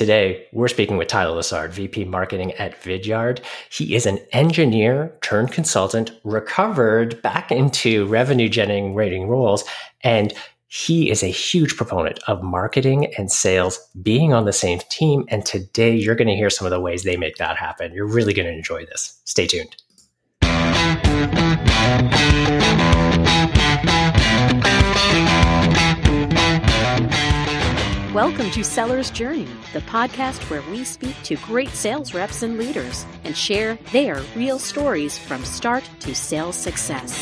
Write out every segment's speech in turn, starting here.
Today, we're speaking with Tyler Lessard, VP Marketing at Vidyard. He is an engineer turned consultant, recovered back into revenue generating rating roles, and he is a huge proponent of marketing and sales being on the same team. And today, you're going to hear some of the ways they make that happen. You're really going to enjoy this. Stay tuned. Welcome to Seller's Journey, the podcast where we speak to great sales reps and leaders and share their real stories from start to sales success.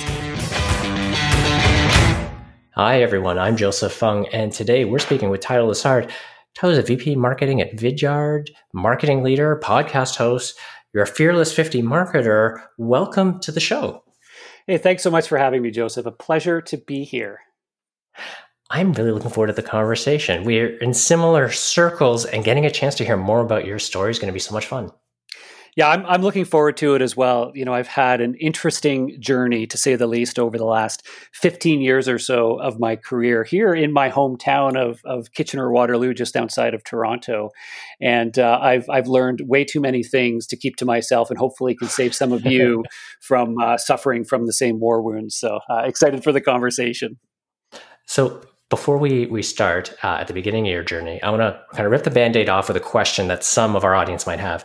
Hi, everyone. I'm Joseph Fung, and today we're speaking with Tyler Lessard. Tyler's a VP marketing at Vidyard, marketing leader, podcast host. You're a fearless 50 marketer. Welcome to the show. Hey, thanks so much for having me, Joseph. A pleasure to be here. I'm really looking forward to the conversation. We're in similar circles, and getting a chance to hear more about your story is going to be so much fun. Yeah, I'm, I'm looking forward to it as well. You know, I've had an interesting journey, to say the least, over the last 15 years or so of my career here in my hometown of, of Kitchener Waterloo, just outside of Toronto. And uh, I've, I've learned way too many things to keep to myself and hopefully can save some of you from uh, suffering from the same war wounds. So uh, excited for the conversation. So, before we, we start uh, at the beginning of your journey, I want to kind of rip the band aid off with a question that some of our audience might have.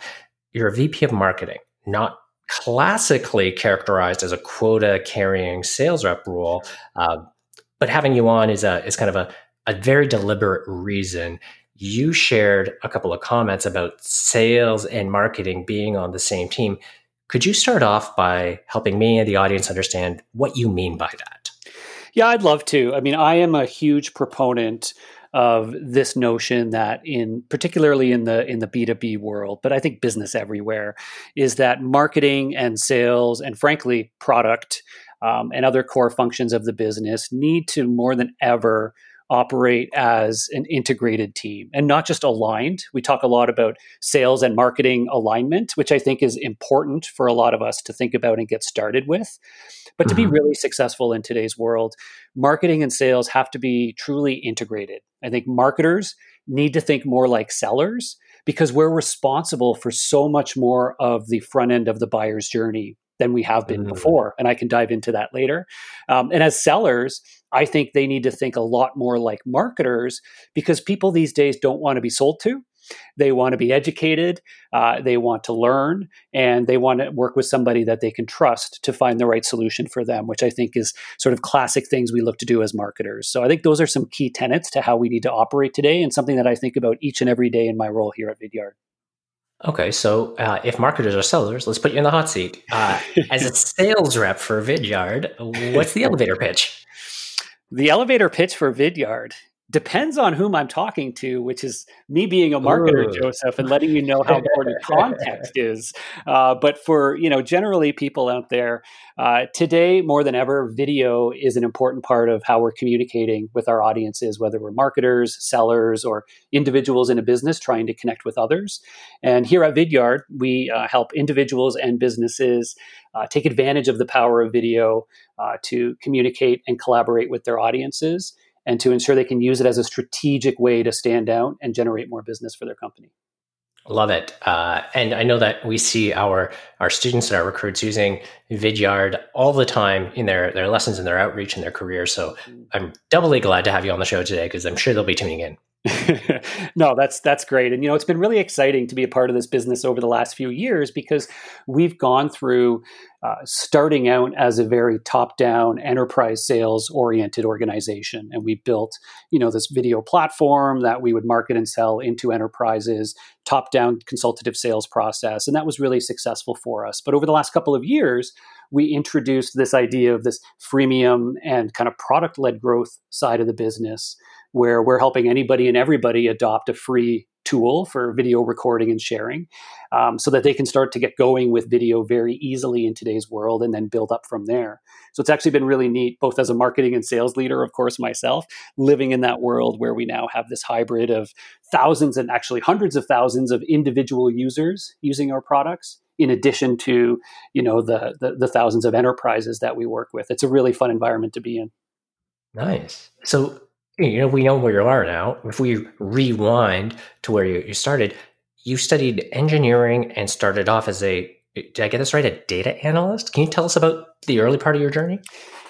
You're a VP of marketing, not classically characterized as a quota carrying sales rep role, uh, but having you on is, a, is kind of a, a very deliberate reason. You shared a couple of comments about sales and marketing being on the same team. Could you start off by helping me and the audience understand what you mean by that? Yeah, I'd love to. I mean, I am a huge proponent of this notion that in particularly in the in the B2B world, but I think business everywhere is that marketing and sales and frankly product um, and other core functions of the business need to more than ever operate as an integrated team and not just aligned. We talk a lot about sales and marketing alignment, which I think is important for a lot of us to think about and get started with. But to be mm-hmm. really successful in today's world, marketing and sales have to be truly integrated. I think marketers need to think more like sellers because we're responsible for so much more of the front end of the buyer's journey than we have been mm. before. And I can dive into that later. Um, and as sellers, I think they need to think a lot more like marketers because people these days don't want to be sold to. They want to be educated, uh, they want to learn, and they want to work with somebody that they can trust to find the right solution for them, which I think is sort of classic things we look to do as marketers. So I think those are some key tenets to how we need to operate today and something that I think about each and every day in my role here at Vidyard. Okay, so uh, if marketers are sellers, let's put you in the hot seat. Uh, as a sales rep for Vidyard, what's the elevator pitch? The elevator pitch for Vidyard depends on whom I'm talking to, which is me being a marketer, Ooh. Joseph, and letting you know how important context is. Uh, but for you know, generally people out there uh, today more than ever, video is an important part of how we're communicating with our audiences, whether we're marketers, sellers, or individuals in a business trying to connect with others. And here at Vidyard, we uh, help individuals and businesses uh, take advantage of the power of video uh, to communicate and collaborate with their audiences and to ensure they can use it as a strategic way to stand out and generate more business for their company. Love it, uh, and I know that we see our our students and our recruits using Vidyard all the time in their their lessons and their outreach and their careers. So mm. I'm doubly glad to have you on the show today because I'm sure they'll be tuning in. no, that's that's great. And you know, it's been really exciting to be a part of this business over the last few years because we've gone through uh, starting out as a very top-down enterprise sales oriented organization. And we built you know this video platform that we would market and sell into enterprises top-down consultative sales process and that was really successful for us. But over the last couple of years we introduced this idea of this freemium and kind of product-led growth side of the business where we're helping anybody and everybody adopt a free tool for video recording and sharing um, so that they can start to get going with video very easily in today's world and then build up from there. So it's actually been really neat, both as a marketing and sales leader, of course, myself, living in that world where we now have this hybrid of thousands and actually hundreds of thousands of individual users using our products in addition to you know the, the, the thousands of enterprises that we work with. It's a really fun environment to be in. Nice. So you know, we know where you are now. If we rewind to where you, you started, you studied engineering and started off as a, did I get this right, a data analyst? Can you tell us about the early part of your journey?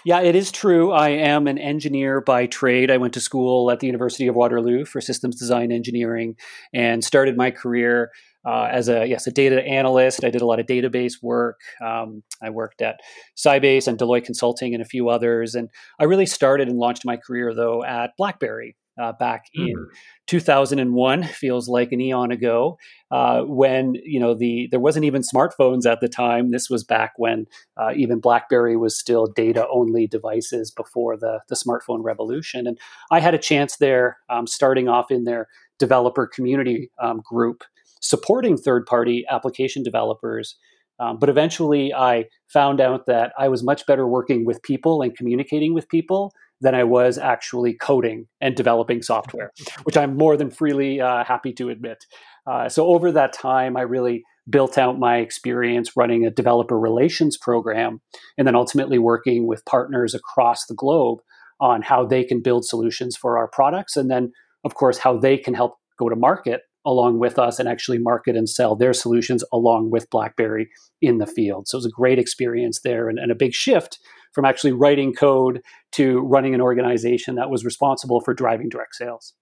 Yeah, it is true. I am an engineer by trade. I went to school at the University of Waterloo for systems design engineering and started my career uh, as a yes a data analyst. I did a lot of database work. Um, I worked at Sybase and Deloitte Consulting and a few others. And I really started and launched my career though at BlackBerry. Uh, back mm. in 2001 feels like an eon ago uh, when you know the there wasn't even smartphones at the time this was back when uh, even blackberry was still data only devices before the the smartphone revolution and i had a chance there um, starting off in their developer community um, group supporting third party application developers. Um, but eventually, I found out that I was much better working with people and communicating with people than I was actually coding and developing software, which I'm more than freely uh, happy to admit. Uh, so, over that time, I really built out my experience running a developer relations program and then ultimately working with partners across the globe on how they can build solutions for our products. And then, of course, how they can help go to market along with us and actually market and sell their solutions along with BlackBerry in the field. So it was a great experience there and, and, a big shift from actually writing code to running an organization that was responsible for driving direct sales.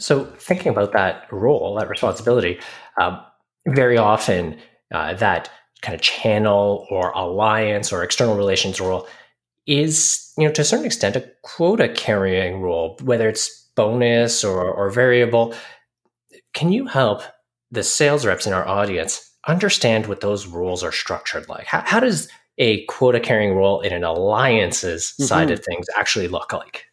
So, thinking about that role, that responsibility, um, very often uh, that kind of channel or alliance or external relations role is, you know, to a certain extent, a quota carrying role, whether it's bonus or, or variable can you help the sales reps in our audience understand what those rules are structured like? How, how does a quota carrying role in an alliances mm-hmm. side of things actually look like?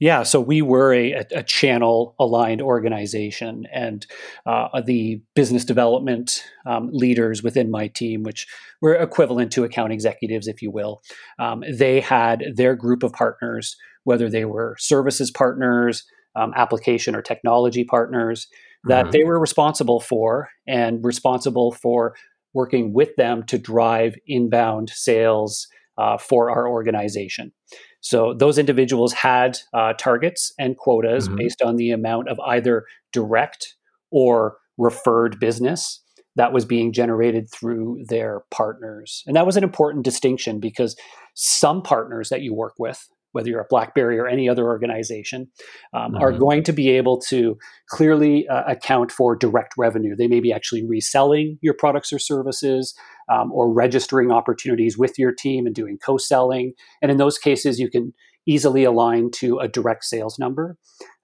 Yeah, so we were a, a channel aligned organization, and uh, the business development um, leaders within my team, which were equivalent to account executives, if you will, um, they had their group of partners, whether they were services partners, um, application or technology partners, that mm-hmm. they were responsible for and responsible for working with them to drive inbound sales uh, for our organization. So those individuals had uh, targets and quotas mm-hmm. based on the amount of either direct or referred business that was being generated through their partners. And that was an important distinction because some partners that you work with whether you're at BlackBerry or any other organization, um, mm-hmm. are going to be able to clearly uh, account for direct revenue. They may be actually reselling your products or services um, or registering opportunities with your team and doing co selling. And in those cases, you can easily align to a direct sales number.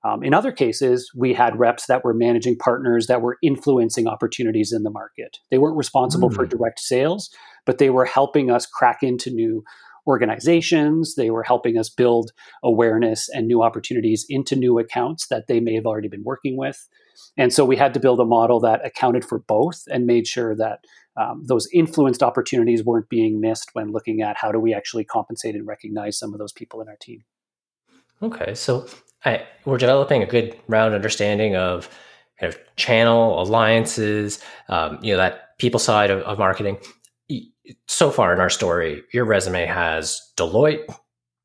Um, in other cases, we had reps that were managing partners that were influencing opportunities in the market. They weren't responsible mm. for direct sales, but they were helping us crack into new organizations. They were helping us build awareness and new opportunities into new accounts that they may have already been working with. And so we had to build a model that accounted for both and made sure that um, those influenced opportunities weren't being missed when looking at how do we actually compensate and recognize some of those people in our team. Okay, so I, we're developing a good round understanding of kind of channel alliances, um, you know, that people side of, of marketing so far in our story, your resume has Deloitte,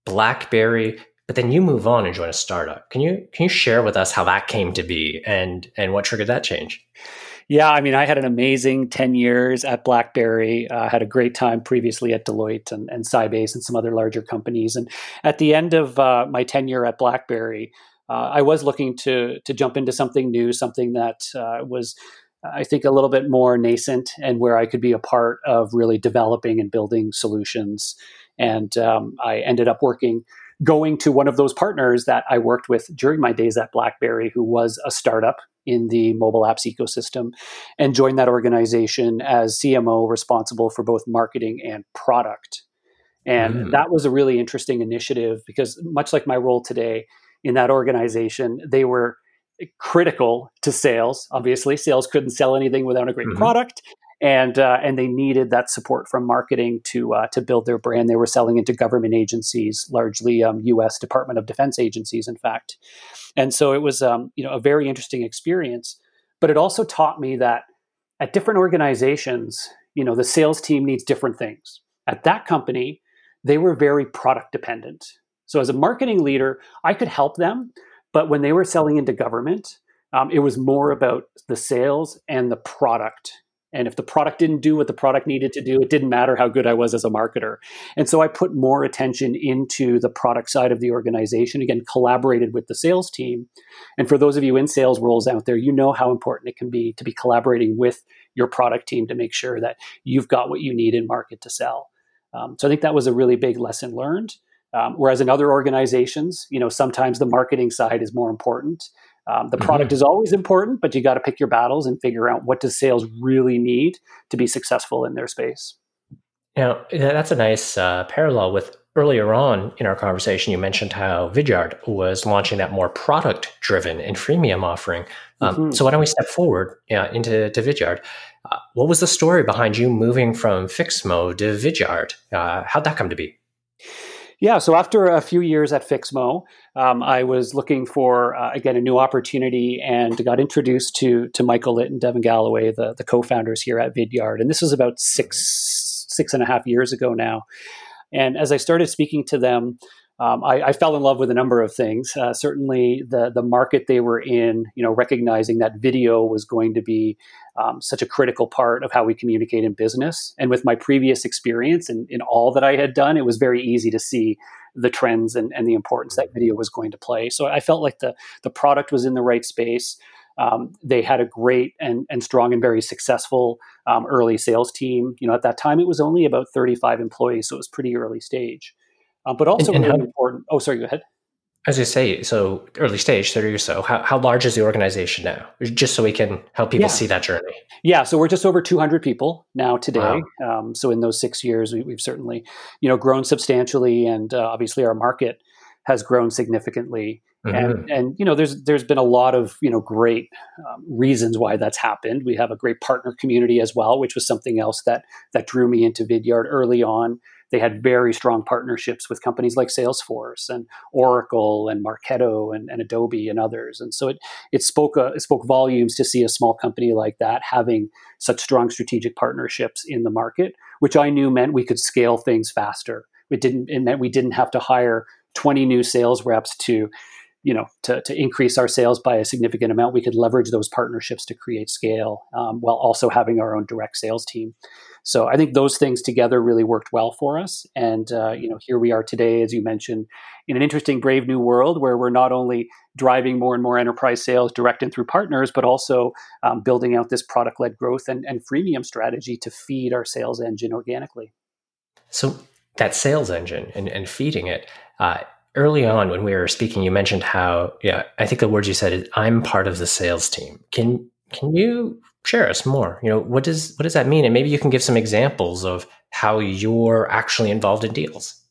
BlackBerry, but then you move on and join a startup. Can you can you share with us how that came to be and and what triggered that change? Yeah, I mean, I had an amazing 10 years at BlackBerry. I uh, had a great time previously at Deloitte and, and Sybase and some other larger companies. And at the end of uh, my tenure at BlackBerry, uh, I was looking to to jump into something new, something that uh, was I think, a little bit more nascent and where I could be a part of really developing and building solutions. And um, I ended up working, going to one of those partners that I worked with during my days at BlackBerry, who was a startup in the mobile apps ecosystem, and joined that organization as CMO responsible for both marketing and product. And mm. that was a really interesting initiative because, much like my role today in that organization, they were critical to sales. Obviously, sales couldn't sell anything without a great mm-hmm. product, and uh, and they needed that support from marketing to uh, to build their brand. They were selling into government agencies, largely um, U.S. Department of Defense agencies, in fact. And so it was um, you know a very interesting experience, but it also taught me that at different organizations, you know, the sales team needs different things. At that company, they were very product dependent. So as a marketing leader, I could help them, but when they were selling into government, um, it was more about the sales and the product and if the product didn't do what the product needed to do, it didn't matter how good I was as a marketer. And so I put more attention into the product side of the organization, again, collaborated with the sales team. And for those of you in sales roles out there, you know how important it can be to be collaborating with your product team to make sure that you've got what you need in market to sell. Um, so I think that was a really big lesson learned. Um, whereas in other organizations, you know, sometimes the marketing side is more important. Um, the product mm-hmm. is always important, but you got to pick your battles and figure out what does sales really need to be successful in their space. Now, that's a nice uh, parallel with earlier on in our conversation. You mentioned how Vidyard was launching that more product driven and freemium offering. Um, mm-hmm. So, why don't we step forward into to Vidyard? Uh, what was the story behind you moving from Fixmo to Vidyard? Uh, how'd that come to be? Yeah, so after a few years at Fixmo, um, I was looking for uh, again a new opportunity and got introduced to to Michael Litt and Devin Galloway, the the co-founders here at Vidyard, and this was about six six and a half years ago now. And as I started speaking to them, um, I, I, fell in love with a number of things. Uh, certainly, the the market they were in, you know, recognizing that video was going to be um, such a critical part of how we communicate in business. And with my previous experience and in all that I had done, it was very easy to see the trends and, and the importance that video was going to play. So I felt like the the product was in the right space. Um, they had a great and, and strong and very successful um, early sales team. You know, at that time it was only about 35 employees, so it was pretty early stage. Um, but also and, and really how, important. Oh, sorry, go ahead. As you say, so early stage, 30 or so, how, how large is the organization now? Just so we can help people yeah. see that journey. Yeah, so we're just over 200 people now today. Wow. Um, so in those six years, we, have certainly, you know, grown substantially, and uh, obviously our market has grown significantly. Mm-hmm. And, and you know, there's there's been a lot of you know great um, reasons why that's happened. We have a great partner community as well, which was something else that that drew me into Vidyard early on. They had very strong partnerships with companies like Salesforce and Oracle and Marketo and, and Adobe and others. And so it it spoke uh, it spoke volumes to see a small company like that having such strong strategic partnerships in the market, which I knew meant we could scale things faster. It didn't it meant we didn't have to hire 20 new sales reps to you know to, to increase our sales by a significant amount we could leverage those partnerships to create scale um, while also having our own direct sales team so I think those things together really worked well for us. And uh, you know, here we are today, as you mentioned, in an interesting, brave new world where we're not only driving more and more enterprise sales direct and through partners, but also um, building out this product-led growth and, and freemium strategy to feed our sales engine organically. So that sales engine and, and feeding it. Uh, early on when we were speaking, you mentioned how, yeah, I think the words you said is, "I'm part of the sales team." Can can you share us more? You know, what does what does that mean? And maybe you can give some examples of how you're actually involved in deals.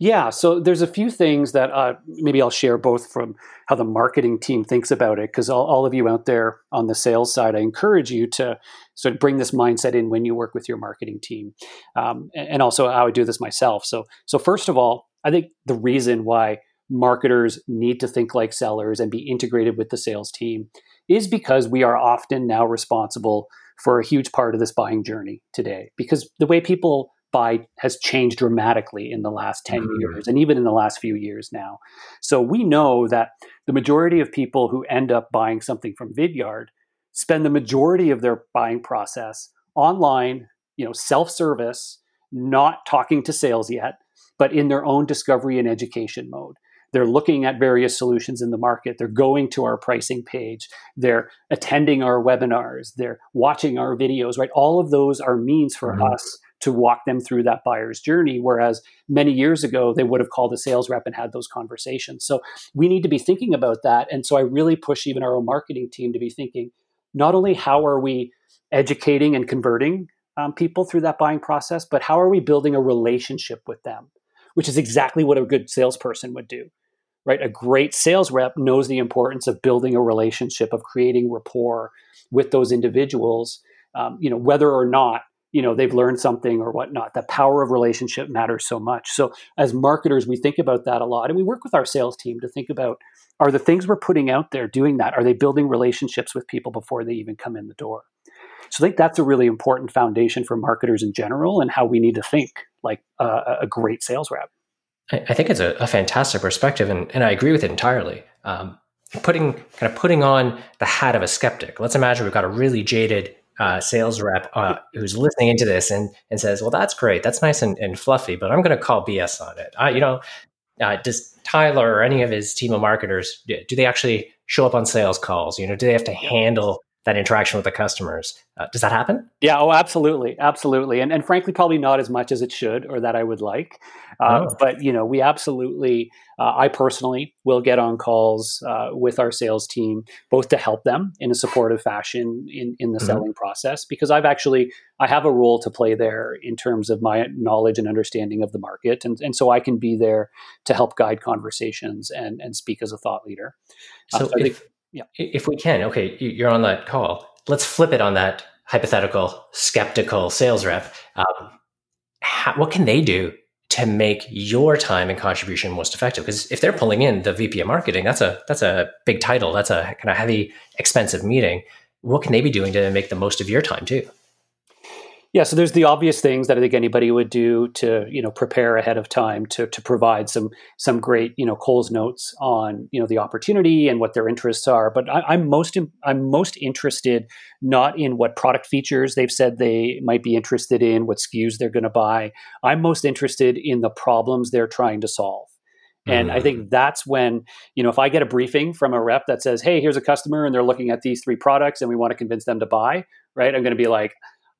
Yeah, so there's a few things that uh, maybe I'll share both from how the marketing team thinks about it, because all, all, of you out there on the sales side, I encourage you to sort of bring this mindset in when you work with your marketing team, um, and also how I do this myself. So, so first of all, I think the reason why marketers need to think like sellers and be integrated with the sales team is because we are often now responsible for a huge part of this buying journey today because the way people buy has changed dramatically in the last 10 mm-hmm. years and even in the last few years now. So we know that the majority of people who end up buying something from Vidyard spend the majority of their buying process online, you know, self-service, not talking to sales yet, but in their own discovery and education mode. They're looking at various solutions in the market. They're going to our pricing page. They're attending our webinars. They're watching our videos, right? All of those are means for mm-hmm. us to walk them through that buyer's journey. Whereas many years ago, they would have called a sales rep and had those conversations. So we need to be thinking about that. And so I really push even our own marketing team to be thinking not only how are we educating and converting um, people through that buying process, but how are we building a relationship with them, which is exactly what a good salesperson would do right? A great sales rep knows the importance of building a relationship, of creating rapport with those individuals, um, you know, whether or not you know they've learned something or whatnot. The power of relationship matters so much. So as marketers, we think about that a lot, and we work with our sales team to think about are the things we're putting out there doing that? Are they building relationships with people before they even come in the door? So I think that's a really important foundation for marketers in general and how we need to think like a great sales rep. I, I think it's a, a, fantastic perspective, and, and I agree with it entirely. Um, putting kind of putting on the hat of a skeptic. Let's imagine we've got a really jaded uh, sales rep uh, who's listening into this and and says, "Well, that's great, that's nice and, and fluffy, but I'm going to call BS on it." Uh, you know, uh, does Tyler or any of his team of marketers do they actually show up on sales calls? You know, do they have to handle that interaction with the customers. Uh, does that happen? Yeah, oh, absolutely, absolutely, and and frankly, probably not as much as it should or that I would like. Uh, oh. But you know, we absolutely, uh, I personally will get on calls uh, with our sales team, both to help them in a supportive fashion in in the mm-hmm. selling process, because I've actually I have a role to play there in terms of my knowledge and understanding of the market, and and so I can be there to help guide conversations and and speak as a thought leader. Uh, so, so if, think, yeah. If we can, okay, you're on that call. Let's flip it on that hypothetical skeptical sales rep. Um, how, what can they do to make your time and contribution most effective? Because if they're pulling in the VP of marketing, that's a that's a big title. That's a kind of heavy, expensive meeting. What can they be doing to make the most of your time too? Yeah, so there's the obvious things that I think anybody would do to you know prepare ahead of time to to provide some some great you know Coles notes on you know the opportunity and what their interests are. But I, am most I'm most interested not in what product features they've said they might be interested in, what SKUs they're going to buy. I'm most interested in the problems they're trying to solve. And. I think mm. that's when, you know, if I get a briefing from a rep that says, hey, here's a customer and they're looking at these three products and we want to convince them to buy, right? I'm going to be like,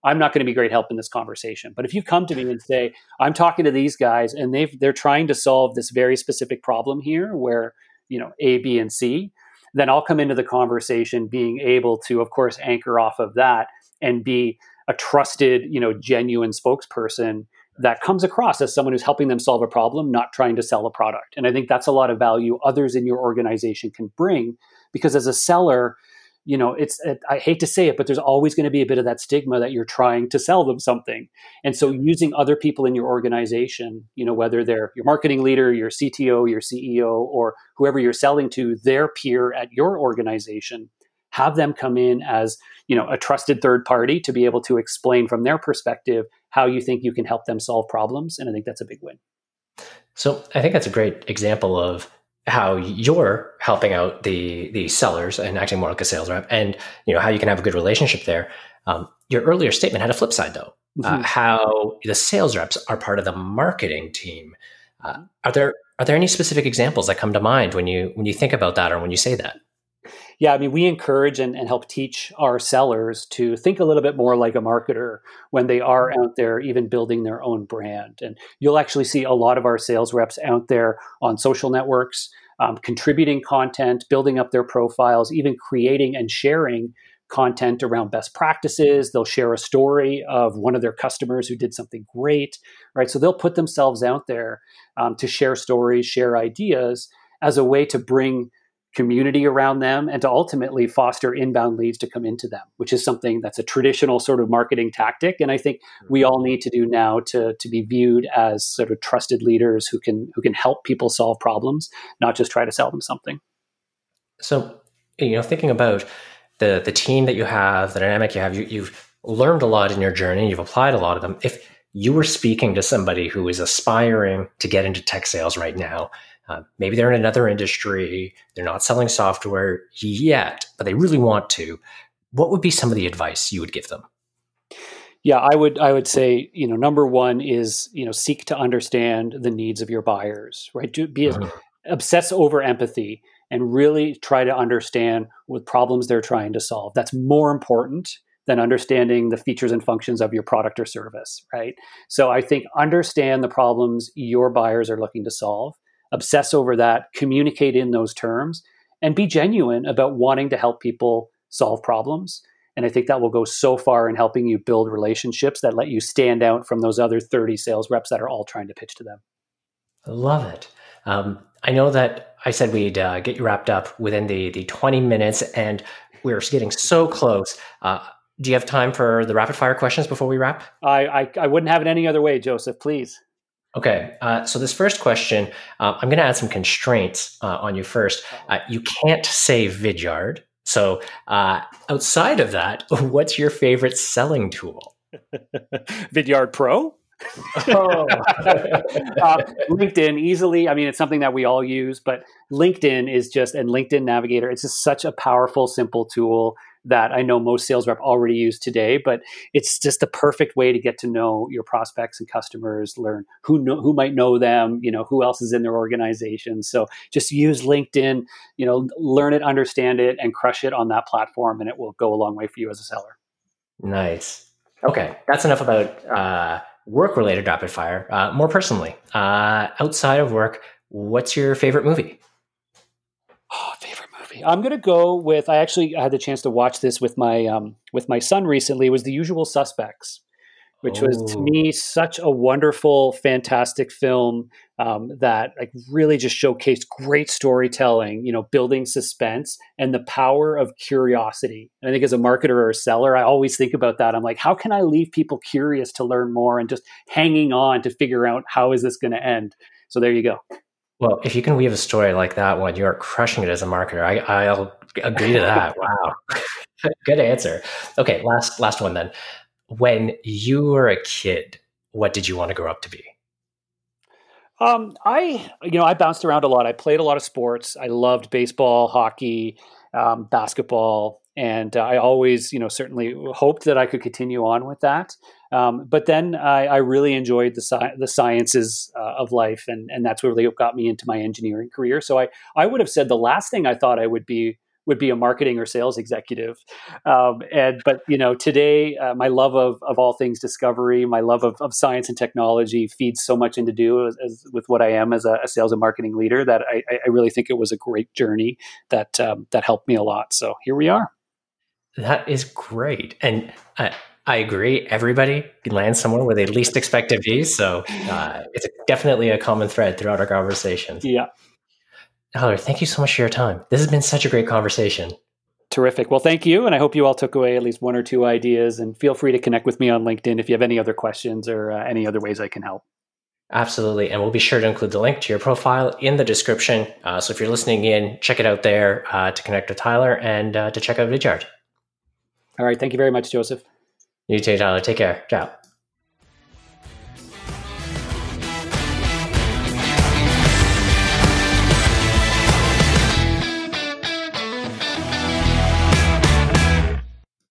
I'm not going to be great help in this conversation. But if you come to me and say, I'm talking to these guys and they've they're trying to solve this very specific problem here where, you know, A, B, and C, then I'll come into the conversation being able to, of course, anchor off of that and be a trusted, you know, genuine spokesperson that comes across as someone who's helping them solve a problem, not trying to sell a product. And I think that's a lot of value others in your organization can bring because as a seller, you know it's it, i hate to say it but there's always going to be a bit of that stigma that you're trying to sell them something. And so using other people in your organization you know whether they're your marketing leader your cto your ceo or whoever you're selling to their peer at your organization have them come in as you know a trusted third party to be able to explain from their perspective how you think you can help them solve problems and i think that's a big win. So i think that's a great example of how you're helping out the the sellers and acting more like a sales rep, and you know how you can have a good relationship there. Um, your earlier statement had a flip side though, uh, mm-hmm. uh, how the sales reps are part of the marketing team. Uh, are there are there any specific examples that come to mind when you when you think about that or when you say that? Yeah, I mean, we encourage and, and, help teach our sellers to think a little bit more like a marketer when they are mm-hmm. out there, even building their own brand. And you'll actually see a lot of our sales reps out there on social networks, um, contributing content, building up their profiles, even creating and sharing content around best practices. They'll share a story of one of their customers who did something great, right? So they'll put themselves out there um, to share stories, share ideas as a way to bring community around them and to ultimately foster inbound leads to come into them, which is something that's a traditional sort of marketing tactic. And I think mm-hmm. we all need to do now to, to be viewed as sort of trusted leaders who can who can help people solve problems, not just try to sell them something. So, you know, thinking about the the team that you have, the dynamic you have, you, you've learned a lot in your journey, you've applied a lot of them. If you were speaking to somebody who is aspiring to get into tech sales right now, uh, maybe they're in another industry, they're not selling software yet, but they really want to. What would be some of the advice you would give them? Yeah, I would I would say, you know, number one is, you know, seek to understand the needs of your buyers, right? Do, be mm-hmm. obsess over empathy and really try to understand what problems they're trying to solve. That's more important than understanding the features and functions of your product or service, right? So I think understand the problems your buyers are looking to solve obsess over that, communicate in those terms, and be genuine about wanting to help people solve problems. And I think that will go so far in helping you build relationships that let you stand out from those other 30 sales reps that are all trying to pitch to them. I love it. Um, I know that I said we'd uh, get you wrapped up within the, the 20 minutes, and we're getting so close. Uh, do you have time for the rapid fire questions before we wrap? I, I, I wouldn't have it any other way, Joseph, please. Okay, uh, so this first question, uh, I'm going to add some constraints uh, on you first. Uh, you can't say Vidyard. So uh, outside of that, what's your favorite selling tool? Vidyard Pro. oh. uh, LinkedIn easily. I mean, it's something that we all use, but LinkedIn is just and LinkedIn Navigator. It's just such a powerful, simple tool that I know most sales rep already use today. But it's just the perfect way to get to know your prospects and customers, learn who know, who might know them, you know, who else is in their organization. So just use LinkedIn, you know, learn it, understand it, and crush it on that platform, and it will go a long way for you as a seller. Nice. Okay, that's enough about. Uh work related rapid fire. Uh, more personally, uh, outside of work, what's your favorite movie? Oh. I'm gonna go with. I actually had the chance to watch this with my um, with my son recently. It was The Usual Suspects which oh. was to oh. me such a wonderful, fantastic film um, that like really just showcased great storytelling, you know, building suspense and the power of curiosity. And I think as a marketer or a seller, I always think about that. I'm like, how can I leave people curious to learn more and just hanging on to figure out how is this going to end? So there you go. Well, if you can weave a story like that one, you are crushing it as a marketer. I, I'll agree to that. wow, good answer. Okay, last last one then when you were a kid, what did you want to grow up to be? Um, I, you know, I bounced around a lot. I played a lot of sports. I loved baseball, hockey, um, basketball, and uh, I always, you know, certainly hoped that I could continue on with that. Um, but then I, I, really enjoyed the sci- the sciences uh, of life, and and that's really what got me into my engineering career. So I I would have said the last thing I thought I would be would be a marketing or sales executive. Um, and but you know today uh, my love of, of all things discovery, my love of, of science and technology feeds so much into do as, as with what I am as a, a, sales and marketing leader that I, I, really think it was a great journey that um, that helped me a lot. So here we are. That is great, and. I, I agree. Everybody lands somewhere where they least expect to be. So uh, it's definitely a common thread throughout our conversations. Yeah. Tyler, thank you so much for your time. This has been such a great conversation. Terrific. Well, thank you. And I hope you all took away at least one or two ideas. And feel free to connect with me on LinkedIn if you have any other questions or uh, any other ways I can help. Absolutely. And we'll be sure to include the link to your profile in the description. Uh, so if you're listening in, check it out there uh, to connect with Tyler and uh, to check out Vidyard. All right. Thank you very much, Joseph. You too, Tyler. Take care. Ciao.